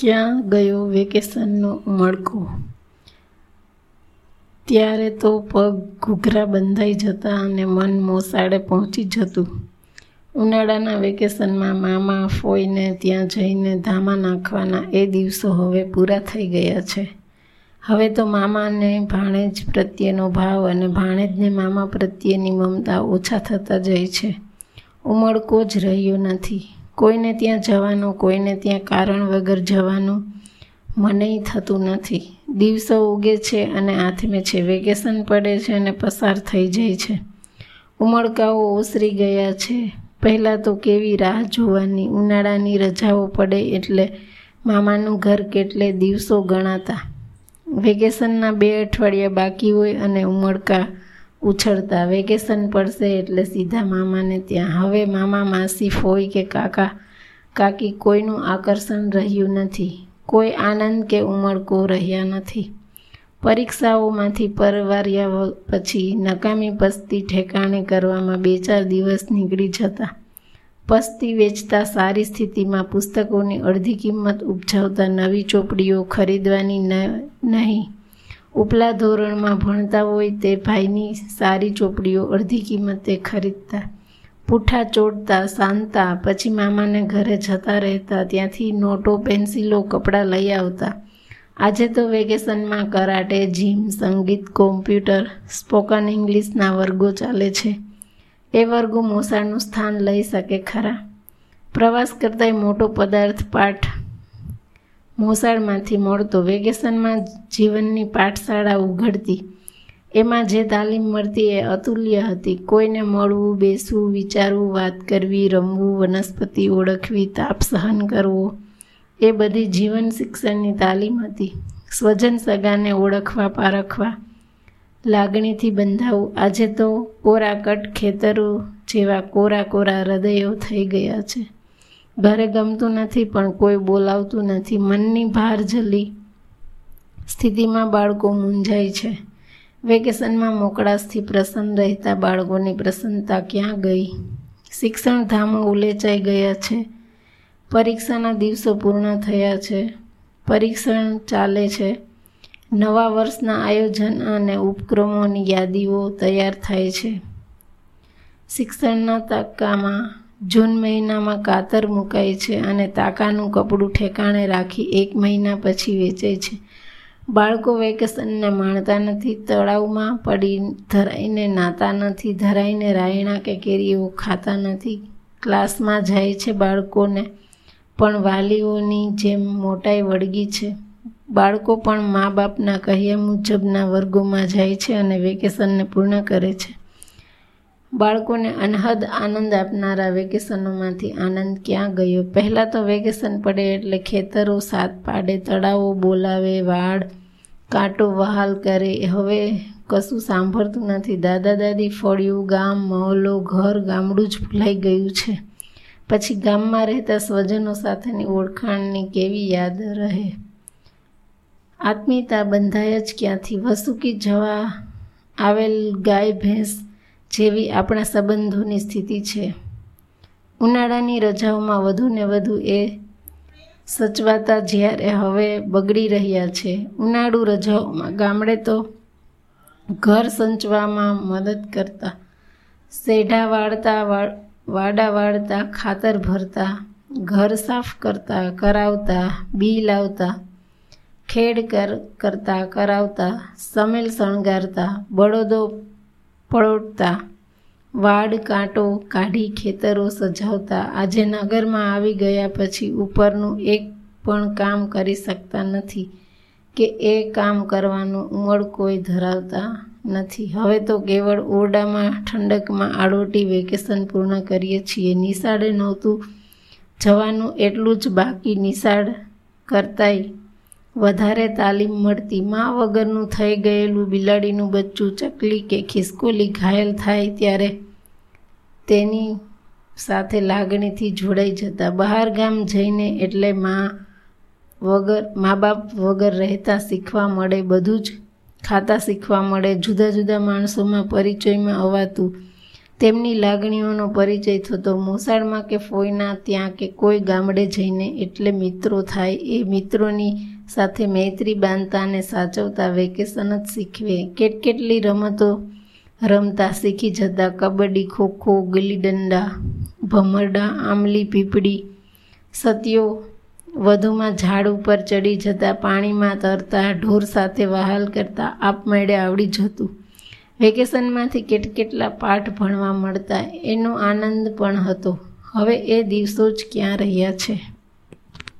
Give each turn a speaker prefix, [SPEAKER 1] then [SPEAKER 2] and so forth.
[SPEAKER 1] ક્યાં ગયો વેકેશનનો ઉમળકો ત્યારે તો પગ ઘૂઘરા બંધાઈ જતા અને મન મોસાળે પહોંચી જતું. ઉનાળાના વેકેશનમાં મામા ફોઈને ત્યાં જઈને ધામા નાખવાના એ દિવસો હવે પૂરા થઈ ગયા છે. હવે તો મામાને ભાણેજ પ્રત્યેનો ભાવ અને ભાણેજને મામા પ્રત્યેની મમતા ઓછા થતા જાય છે. ઉમળકો જ રહ્યો નથી. કોઈને ત્યાં જવાનું, કોઈને ત્યાં કારણ વગર જવાનું મને થતું નથી. દિવસો ઉગે છે અને આથમે છે. વેકેશન પડે છે અને પસાર થઈ જાય છે. ઉમળકાઓ ઓસરી ગયા છે. પહેલાં તો કેવી રાહ જોવાની, ઉનાળાની રજાઓ પડે એટલે મામાનું ઘર કેટલે દિવસો ગણાતા. વેકેશનના બે અઠવાડિયા બાકી હોય અને ઉમળકા ઉછળતા વેકેશન પડશે એટલે સીધા મામાને ત્યાં. હવે મામા માસી ફોઈ કે કાકા, કાકી કોઈનું આકર્ષણ રહ્યું નથી. કોઈ આનંદ કે ઉમળકો રહ્યા નથી. પરીક્ષાઓમાંથી પરવાર્યા પછી નકામી પસ્તી ઠેકાણે કરવામાં બે ચાર દિવસ નીકળી જતા. પસ્તી વેચતા સારી સ્થિતિમાં પુસ્તકોની અડધી કિંમત ઉપજાવતા નવી ચોપડીઓ ખરીદવાની નહીં. ઉપલા ધોરણમાં ભણતા હોય તે ભાઈની સારી ચોપડીઓ અડધી કિંમતે ખરીદતા. પૂઠા ચોટતા સાંતા પછી મામાને ઘરે જતા રહેતા, ત્યાંથી નોટો, પેન્સિલો, કપડાં લઈ આવતા. આજે તો વેકેશનમાં કરાટે, જીમ, સંગીત, કોમ્પ્યુટર, સ્પોકન ઇંગ્લિશના વર્ગો ચાલે છે. એ વર્ગો મોસાળનું સ્થાન લઈ શકે ખરા. પ્રવાસ કરતાંય મોટો પદાર્થ, પાઠ મોસાળમાંથી મળતો વેકેશનમાં જીવનની પાઠશાળા ઉઘડતી. એમાં જે તાલીમ મળતી એ અતુલ્ય હતી. કોઈને મળવું, બેસવું, વિચારવું, વાત કરવી, રમવું, વનસ્પતિ ઓળખવી, તાપ સહન કરવો, એ બધી જીવન શિક્ષણની તાલીમ હતી. સ્વજન સગાને ઓળખવા, પારખવા, લાગણીથી બંધાવું. આજે તો કોરા કટ ખેતરો જેવા કોરા કોરા હૃદયો થઈ ગયા છે. ઘરે ગમતું નથી, પણ કોઈ બોલાવતું નથી. મનની ભાર જલી સ્થિતિમાં બાળકો મૂંઝાય છે. વેકેશનમાં મોકળાશથી પ્રસન્ન રહેતા બાળકોની પ્રસન્નતા ક્યાં ગઈ? શિક્ષણ ધામો ઉલેચાઈ ગયા છે. પરીક્ષાના દિવસો પૂર્ણ થયા છે. પરીક્ષણ ચાલે છે. નવા વર્ષના આયોજન અને ઉપક્રમોની યાદીઓ તૈયાર થાય છે. શિક્ષણના તબક્કામાં જૂન મહિનામાં કાતર મુકાય છે અને તાકાનું કપડું ઠેકાણે રાખી એક મહિના પછી વેચાય છે. બાળકો વેકેશનને માણતા નથી, તળાવમાં પડી ધરાઈને નાતા નથી, ધરાઈને રાયણા કે કેરીઓ ખાતા નથી. ક્લાસમાં જાય છે બાળકોને, પણ વાલીઓની જેમ મોટાઈ વળગી છે. બાળકો પણ મા બાપના કહ્યા મુજબના વર્ગોમાં જાય છે અને વેકેશનને પૂર્ણ કરે છે. બાળકોને અનહદ આનંદ આપનારા વેકેશનોમાંથી આનંદ ક્યાં ગયો? પહેલાં તો વેકેશન પડે એટલે ખેતરો સાત પાડે, તળાવો બોલાવે, વાડ કાંટો વહાલ કરે. હવે કશું સાંભળતું નથી. દાદા દાદી ફળિયું, ગામ મહોલ્લો ઘર ગામડું જ ભૂલાઈ ગયું છે. પછી ગામમાં રહેતા સ્વજનો સાથેની ઓળખાણની કેવી યાદ રહે? આત્મીયતા બંધાય જ ક્યાંથી? વસુકી જવા આવેલ ગાય, ભેંસ જેવી આપણા સંબંધોની સ્થિતિ છે. ઉનાળાની રજાઓમાં વધુ ને વધુ એ સચવાતા જ્યારે હવે બગડી રહ્યા છે. ઉનાળુ રજાઓમાં ગામડે તો ઘર સંચવામાં મદદ કરતા સેઢા વાળતા વાડા વાળતા, ખાતર ભરતા, ઘર સાફ કરતા, કરાવતા, બી લાવતા, ખેડ કર, કરતા, કરાવતા સમેલ શણગારતા, બળદો પળોટતા વાડ કાંટો કાઢી ખેતરો સજાવતા. આજે નગરમાં આવી ગયા પછી ઉપરનું એક પણ કામ કરી શકતા નથી કે એ કામ કરવાનું ઉમળ કોઈ ધરાવતા નથી. હવે તો કેવળ ઓરડામાં, ઠંડકમાં આડોટી વેકેશન પૂર્ણ કરીએ છીએ. નિશાળે નહોતું જવાનું, એટલું જ બાકી નિશાળ કરતાંય વધારે તાલીમ મળતી મા વગરનું થઈ ગયેલું બિલાડીનું બચ્ચું ચકલી કે ખિસકોલી ઘાયલ થાય ત્યારે તેની સાથે લાગણીથી જોડાઈ જતા. બહાર ગામ જઈને એટલે મા વગર, મા બાપ વગર રહેતા શીખવા મળે, બધું જ ખાતા શીખવા મળે, જુદા જુદા માણસોમાં પરિચયમાં અવાતું. તેમની લાગણીઓનો પરિચય થતો. મોસાળમાં કે ફોઈના ત્યાં કે કોઈ ગામડે જઈને એટલે મિત્રો થાય. એ મિત્રોની સાથે મૈત્રી બાંધતા અને સાચવતા વેકેશન જ શીખવે. કેટકેટલી રમતો રમતા શીખી જતા કબડ્ડી, ખોખો ગીલી ડંડા ભમરડા આમલી પીપળી, સતીઓ વધુમાં ઝાડ ઉપર ચડી જતા, પાણીમાં તરતા, ઢોર સાથે વહાલ કરતા, આપમેળે આવડી જતું. વેકેશનમાંથી કેટકેટલા પાઠ ભણવા મળતા, એનો આનંદ પણ હતો. હવે એ દિવસો જ ક્યાં રહ્યા છે?